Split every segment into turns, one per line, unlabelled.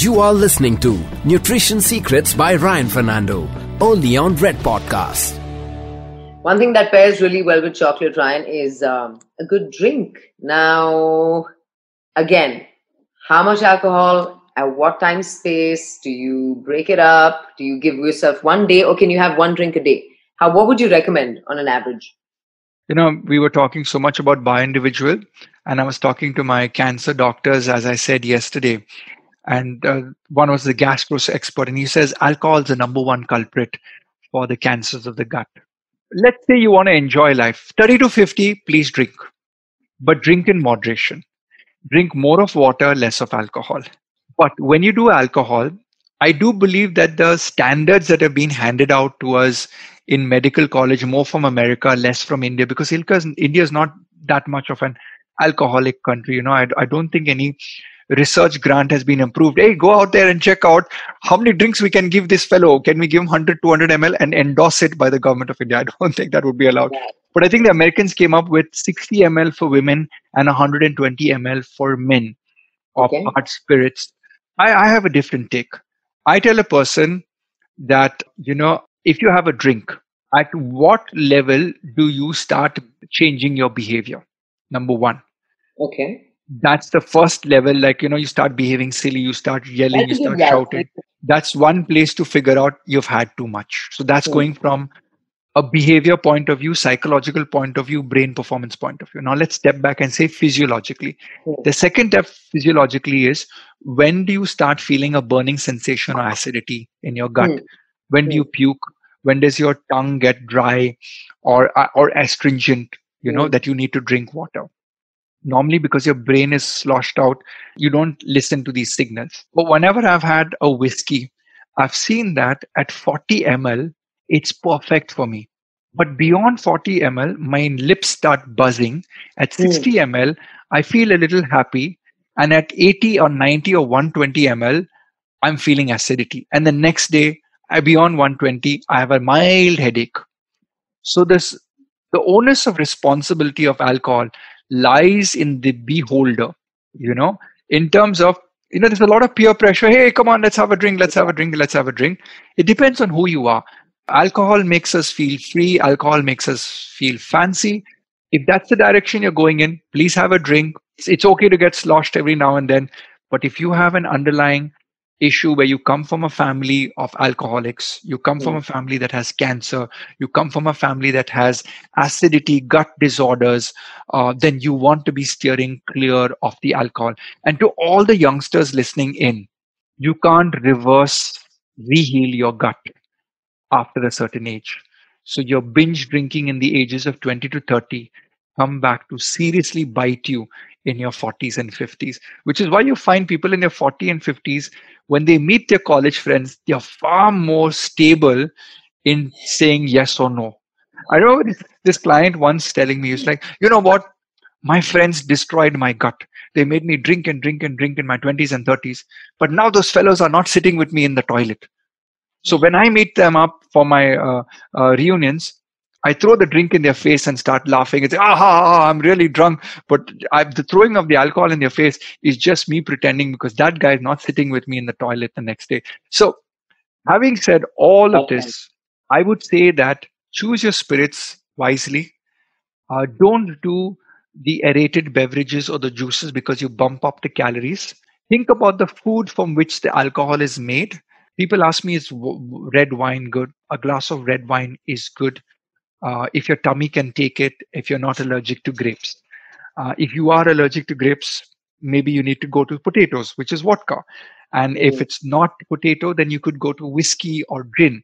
You are listening to Nutrition Secrets by Ryan Fernando, only on Red Podcast.
One thing that pairs really well with chocolate, Ryan, is um, a good drink. Now, again, how much alcohol? At what time space? Do you break it up? Do you give yourself one day, or can you have one drink a day? How? What would you recommend on an average?
You know, we were talking so much about by individual, and I was talking to my cancer doctors, as I said yesterday, and uh, one was the gastro expert, and he says alcohol is the number one culprit for the cancers of the gut. Let's say you want to enjoy life, 30 to 50, please drink, but drink in moderation. Drink more of water, less of alcohol. But when you do alcohol, I do believe that the standards that have been handed out to us in medical college, more from America, less from India, because India is not that much of an alcoholic country. You know, I, I don't think any research grant has been approved. Hey go out there and check out how many drinks we can give this fellow. Can we give him 100 200 ml and endorse it by the government of india? I don't think that would be allowed. But i think the americans came up with 60 ml for women and 120 ml for men of okay. hard spirits. I, I have a different take. I tell a person that you know if you have a drink at what level do you start changing your behavior? Number one.
Okay
that's the first level like you know you start behaving silly you start yelling you start shouting. That's one place to figure out you've had too much. So that's going from a behavior point of view psychological point of view brain performance point of view. Now let's step back and say physiologically. The second step physiologically is when do you start feeling a burning sensation or acidity in your gut? When do you puke? When does your tongue get dry or uh, or astringent you know that you need to drink water normally because your brain is sloshed out you don't listen to these signals. But whenever i've had a whiskey i've seen that at 40 ml it's perfect for me. But beyond 40 ml my lips start buzzing. At hmm. 60 mm. ml i feel a little happy. And at 80 or 90 or 120 ml i'm feeling acidity. And the next day beyond 120 i have a mild headache. So this the onus of responsibility of alcohol lies in the beholder you know in terms of you know there's a lot of peer pressure. Hey come on let's have a drink let's have a drink let's have a drink. It depends on who you are. Alcohol makes us feel free. Alcohol makes us feel fancy. If that's the direction you're going in please have a drink. It's, okay to get sloshed every now and then. But if you have an underlying issue where you come from a family of alcoholics, you come from hmm. a family that has cancer, you come from a family that has acidity, gut disorders, uh, then you want to be steering clear of the alcohol. And to all the youngsters listening in, you can't reverse, reheal your gut after a certain age. So your binge drinking in the ages of 20 to 30 come back to seriously bite you in your 40s and 50s, which is why you find people in their 40s and 50s, when they meet their college friends, they're far more stable in saying yes or no. I remember this, this client once telling me, he's like, you know what? My friends destroyed my gut. They made me drink and drink and drink in my 20s and 30s. But now those fellows are not sitting with me in the toilet. So when I meet them up for my uh, uh, reunions, I throw the drink in their face and start laughing and say, ah, ah, I'm really drunk. But I, the throwing of the alcohol in their face is just me pretending because that guy is not sitting with me in the toilet the next day. So, having said all of this, I would say that choose your spirits wisely. Uh, don't do the aerated beverages or the juices because you bump up the calories. Think about the food from which the alcohol is made. People ask me, is red wine good? A glass of red wine is good uh, if your tummy can take it, if you're not allergic to grapes. Uh, if you are allergic to grapes, maybe you need to go to potatoes, which is vodka. And mm. if it's not potato, then you could go to whiskey or gin.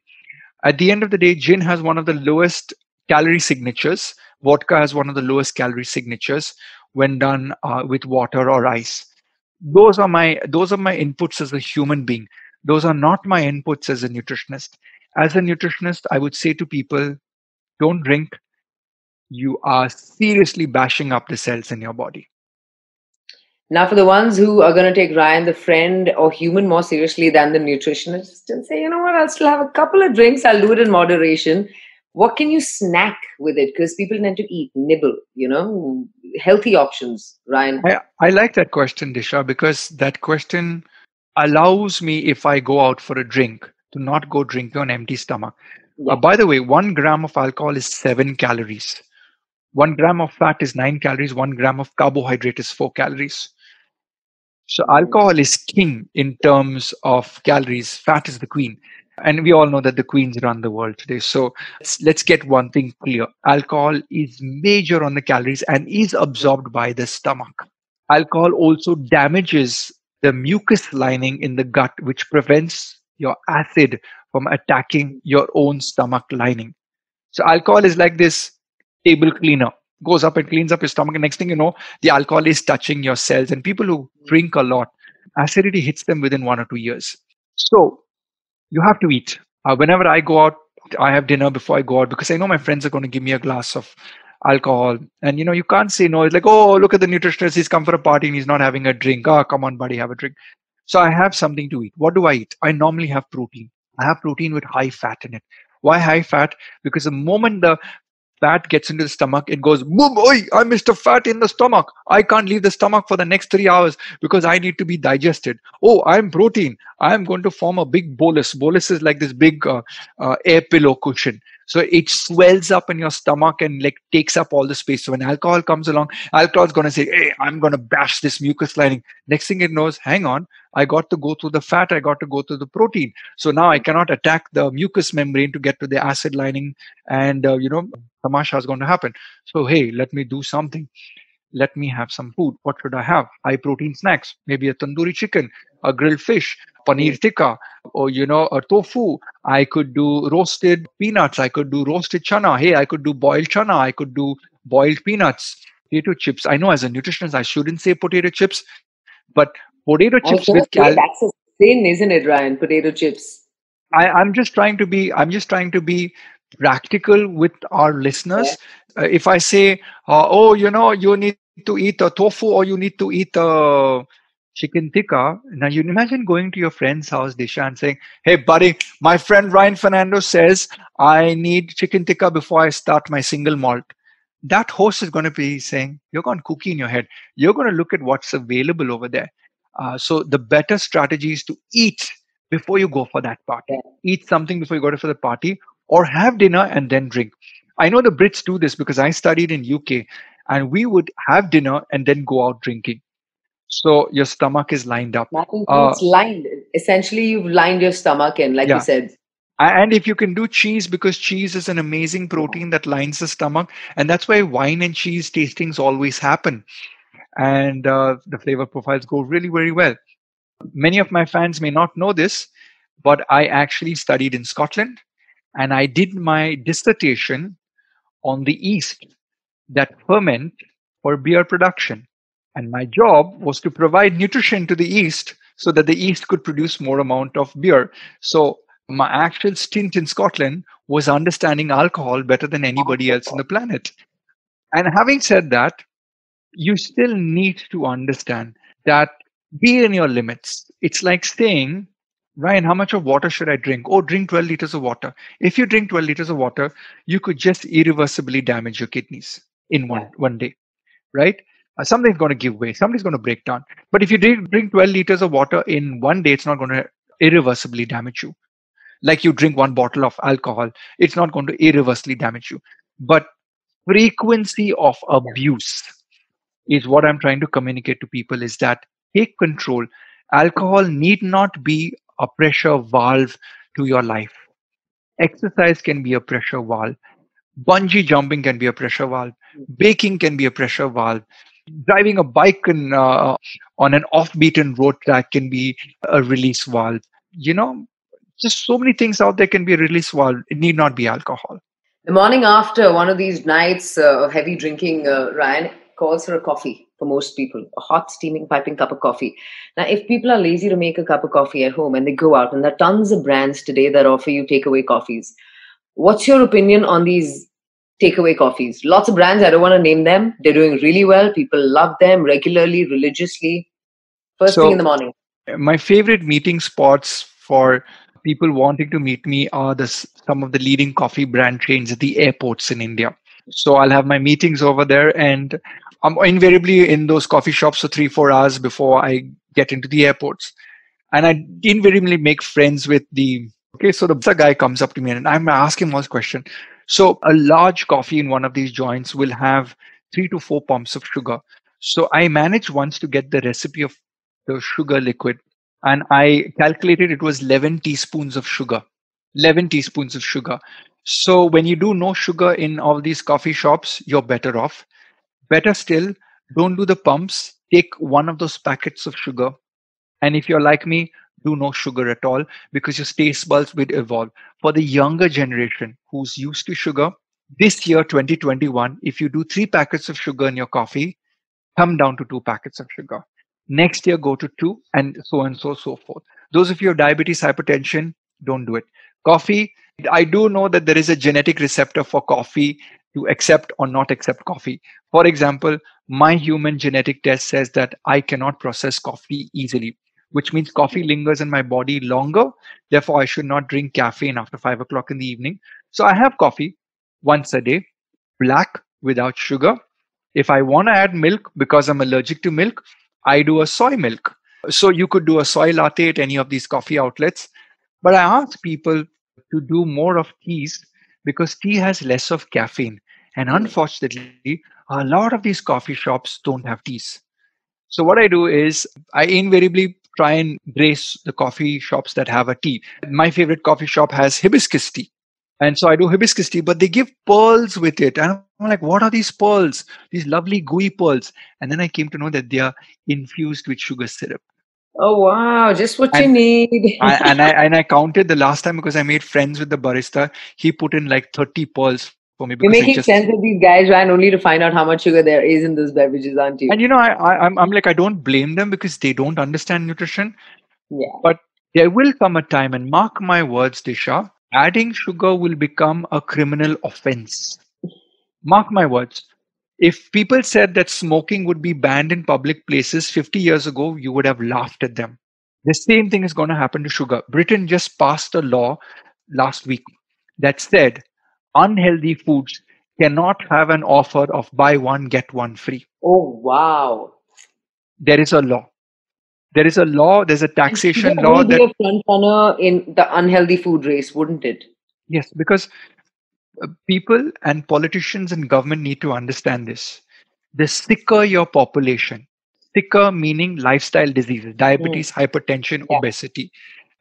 At the end of the day, gin has one of the lowest calorie signatures. Vodka has one of the lowest calorie signatures when done uh, with water or ice. Those are my those are my inputs as a human being. Those are not my inputs as a nutritionist. As a nutritionist, I would say to people, don't drink, you are seriously bashing up the cells in your body.
Now, for the ones who are going to take Ryan, the friend or human, more seriously than the nutritionist, and say, you know what, I'll still have a couple of drinks, I'll do it in moderation. What can you snack with it? Because people tend to eat, nibble, you know, healthy options, Ryan.
I, I like that question, Disha, because that question allows me, if I go out for a drink, to not go drinking on empty stomach. Uh, by the way, one gram of alcohol is seven calories. One gram of fat is nine calories. One gram of carbohydrate is four calories. So alcohol is king in terms of calories. Fat is the queen. And we all know that the queens run the world today. So let's, let's get one thing clear. Alcohol is major on the calories and is absorbed by the stomach. Alcohol also damages the mucus lining in the gut, which prevents your acid from attacking your own stomach lining. So alcohol is like this table cleaner. Goes up and cleans up your stomach. And next thing you know the alcohol is touching your cells and people who drink a lot acidity hits them within one or two years. So you have to eat. Uh, whenever i go out i have dinner before i go out because i know my friends are going to give me a glass of alcohol. And you know you can't say no. It's like oh look at the nutritionist. He's come for a party and he's not having a drink. Oh come on buddy. Have a drink so i have something to eat what do i eat i normally have protein i have protein with high fat in it why high fat because the moment the fat gets into the stomach, it goes, boom, oi, I'm Mr. Fat in the stomach. I can't leave the stomach for the next three hours because I need to be digested. Oh, I'm protein. I'm going to form a big bolus. Bolus is like this big uh, uh, air pillow cushion. So it swells up in your stomach and like takes up all the space. So when alcohol comes along, alcohol is going to say, Hey, I'm going to bash this mucus lining. Next thing it knows, hang on, I got to go through the fat, I got to go through the protein. So now I cannot attack the mucus membrane to get to the acid lining. And, uh, you know, tamasha is going to happen. So, hey, let me do something let me have some food. What should I have? High protein snacks, maybe a tandoori chicken, a grilled fish, paneer tikka, or you know, a tofu. I could do roasted peanuts. I could do roasted chana. Hey, I could do boiled chana. I could do boiled peanuts, potato chips. I know as a nutritionist, I shouldn't say potato chips, but potato chips with
cal- that's a sin, isn't it, Ryan? Potato chips.
I, I'm just trying to be. I'm just trying to be practical with our listeners. Yeah. Uh, if I say, uh, oh, you know, you need to eat a tofu or you need to eat a chicken tikka. Now you imagine going to your friend's house, Disha, and saying, Hey buddy, my friend Ryan Fernando says I need chicken tikka before I start my single malt. That host is going to be saying, You're going cookie in your head. You're going to look at what's available over there. Uh, so the better strategy is to eat before you go for that party. Eat something before you go to for the party or have dinner and then drink. I know the Brits do this because I studied in UK and we would have dinner and then go out drinking. So your stomach is lined up.
Uh, it's lined. Essentially, you've lined your stomach in, like yeah. you said.
And if you can do cheese, because cheese is an amazing protein that lines the stomach, and that's why wine and cheese tastings always happen, and uh, the flavor profiles go really, very well. Many of my fans may not know this, but I actually studied in Scotland, and I did my dissertation on the yeast that ferment for beer production. And my job was to provide nutrition to the yeast so that the yeast could produce more amount of beer. So my actual stint in Scotland was understanding alcohol better than anybody else on the planet. And having said that, you still need to understand that be in your limits. It's like saying, Ryan, how much of water should I drink? Oh, drink 12 liters of water. If you drink 12 liters of water, you could just irreversibly damage your kidneys in one one day, right? Uh, something's going to give way. Something's going to break down. But if you drink 12 liters of water in one day, it's not going to irreversibly damage you. Like you drink one bottle of alcohol, it's not going to irreversibly damage you. But frequency of abuse is what I'm trying to communicate to people is that take control. Alcohol need not be a pressure valve to your life. Exercise can be a pressure valve. Bungee jumping can be a pressure valve. Baking can be a pressure valve. Driving a bike can, uh, on an off-beaten road track can be a release valve. You know, just so many things out there can be a release valve. It need not be alcohol.
The morning after one of these nights uh, of heavy drinking, uh, Ryan calls for a coffee for most people, a hot, steaming, piping cup of coffee. Now, if people are lazy to make a cup of coffee at home and they go out, and there are tons of brands today that offer you takeaway coffees, What's your opinion on these takeaway coffees? Lots of brands, I don't want to name them. They're doing really well. People love them regularly, religiously. First so, thing in the morning.
My favorite meeting spots for people wanting to meet me are the some of the leading coffee brand chains at the airports in India. So I'll have my meetings over there, and I'm invariably in those coffee shops for three, four hours before I get into the airports. and I invariably make friends with the okay. So the guy comes up to me and I'm asking him one question. So a large coffee in one of these joints will have three to four pumps of sugar. So I managed once to get the recipe of the sugar liquid and I calculated it was 11 teaspoons of sugar. 11 teaspoons of sugar. So when you do no sugar in all these coffee shops, you're better off. Better still, don't do the pumps. Take one of those packets of sugar. And if you're like me, do no sugar at all because your taste buds will evolve. For the younger generation who's used to sugar, this year, 2021, if you do three packets of sugar in your coffee, come down to two packets of sugar. Next year, go to two, and so and so, so forth. Those of you have diabetes, hypertension, don't do it. Coffee, I do know that there is a genetic receptor for coffee to accept or not accept coffee. For example, my human genetic test says that I cannot process coffee easily, which means coffee lingers in my body longer. Therefore, I should not drink caffeine after five o'clock in the evening. So I have coffee once a day, black without sugar. If I want to add milk because I'm allergic to milk, I do a soy milk. So you could do a soy latte at any of these coffee outlets. But I ask people to do more of teas because tea has less of caffeine. And unfortunately, a lot of these coffee shops don't have teas. So what I do is I invariably try and brace the coffee shops that have a tea. My favorite coffee shop has hibiscus tea. And so I do hibiscus tea, but they give pearls with it. And I'm like, what are these pearls? These lovely gooey pearls. And then I came to know that they are infused with sugar syrup.
Oh wow, just what and, you need.
I, and I and I counted the last time because I made friends with the barista. He put in like 30 pearls for me.
You're making just, sense of these guys, Ryan, only to find out how much sugar there is in those beverages, aren't you?
And you know, I, I I'm I'm like I don't blame them because they don't understand nutrition.
Yeah.
But there will come a time, and mark my words, Disha, adding sugar will become a criminal offense. Mark my words. If people said that smoking would be banned in public places 50 years ago, you would have laughed at them. The same thing is going to happen to sugar. Britain just passed a law last week that said unhealthy foods cannot have an offer of buy one, get one free.
Oh, wow.
There is a law there is a law there's a taxation law
that be a front runner in the unhealthy food race wouldn't it
yes because uh, people and politicians and government need to understand this the sicker your population sicker meaning lifestyle diseases diabetes mm. hypertension yeah. obesity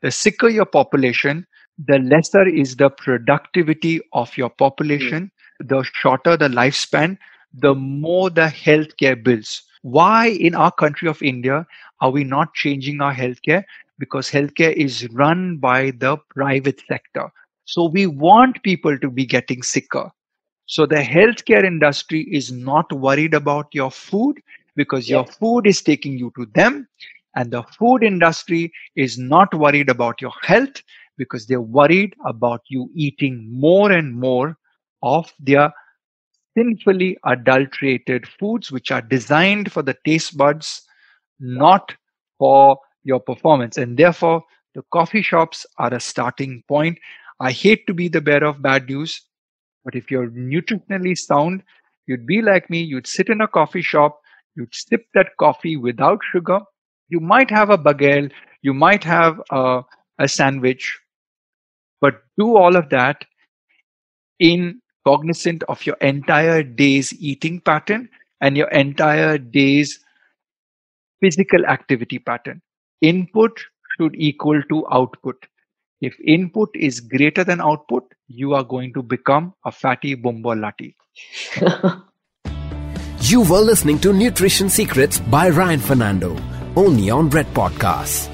the sicker your population the lesser is the productivity of your population mm. the shorter the lifespan the more the healthcare bills why in our country of India are we not changing our healthcare? Because healthcare is run by the private sector. So we want people to be getting sicker. So the healthcare industry is not worried about your food because your food is taking you to them. And the food industry is not worried about your health because they're worried about you eating more and more of their sinfully adulterated foods which are designed for the taste buds, not for your performance. And therefore, the coffee shops are a starting point. I hate to be the bearer of bad news, but if you're nutritionally sound, you'd be like me. You'd sit in a coffee shop, you'd sip that coffee without sugar. You might have a bagel, you might have a, a sandwich, but do all of that in cognizant of your entire day's eating pattern and your entire day's physical activity pattern. Input should equal to output. If input is greater than output, you are going to become a fatty bombolati.
you were listening to Nutrition Secrets by Ryan Fernando, only on Red Podcasts.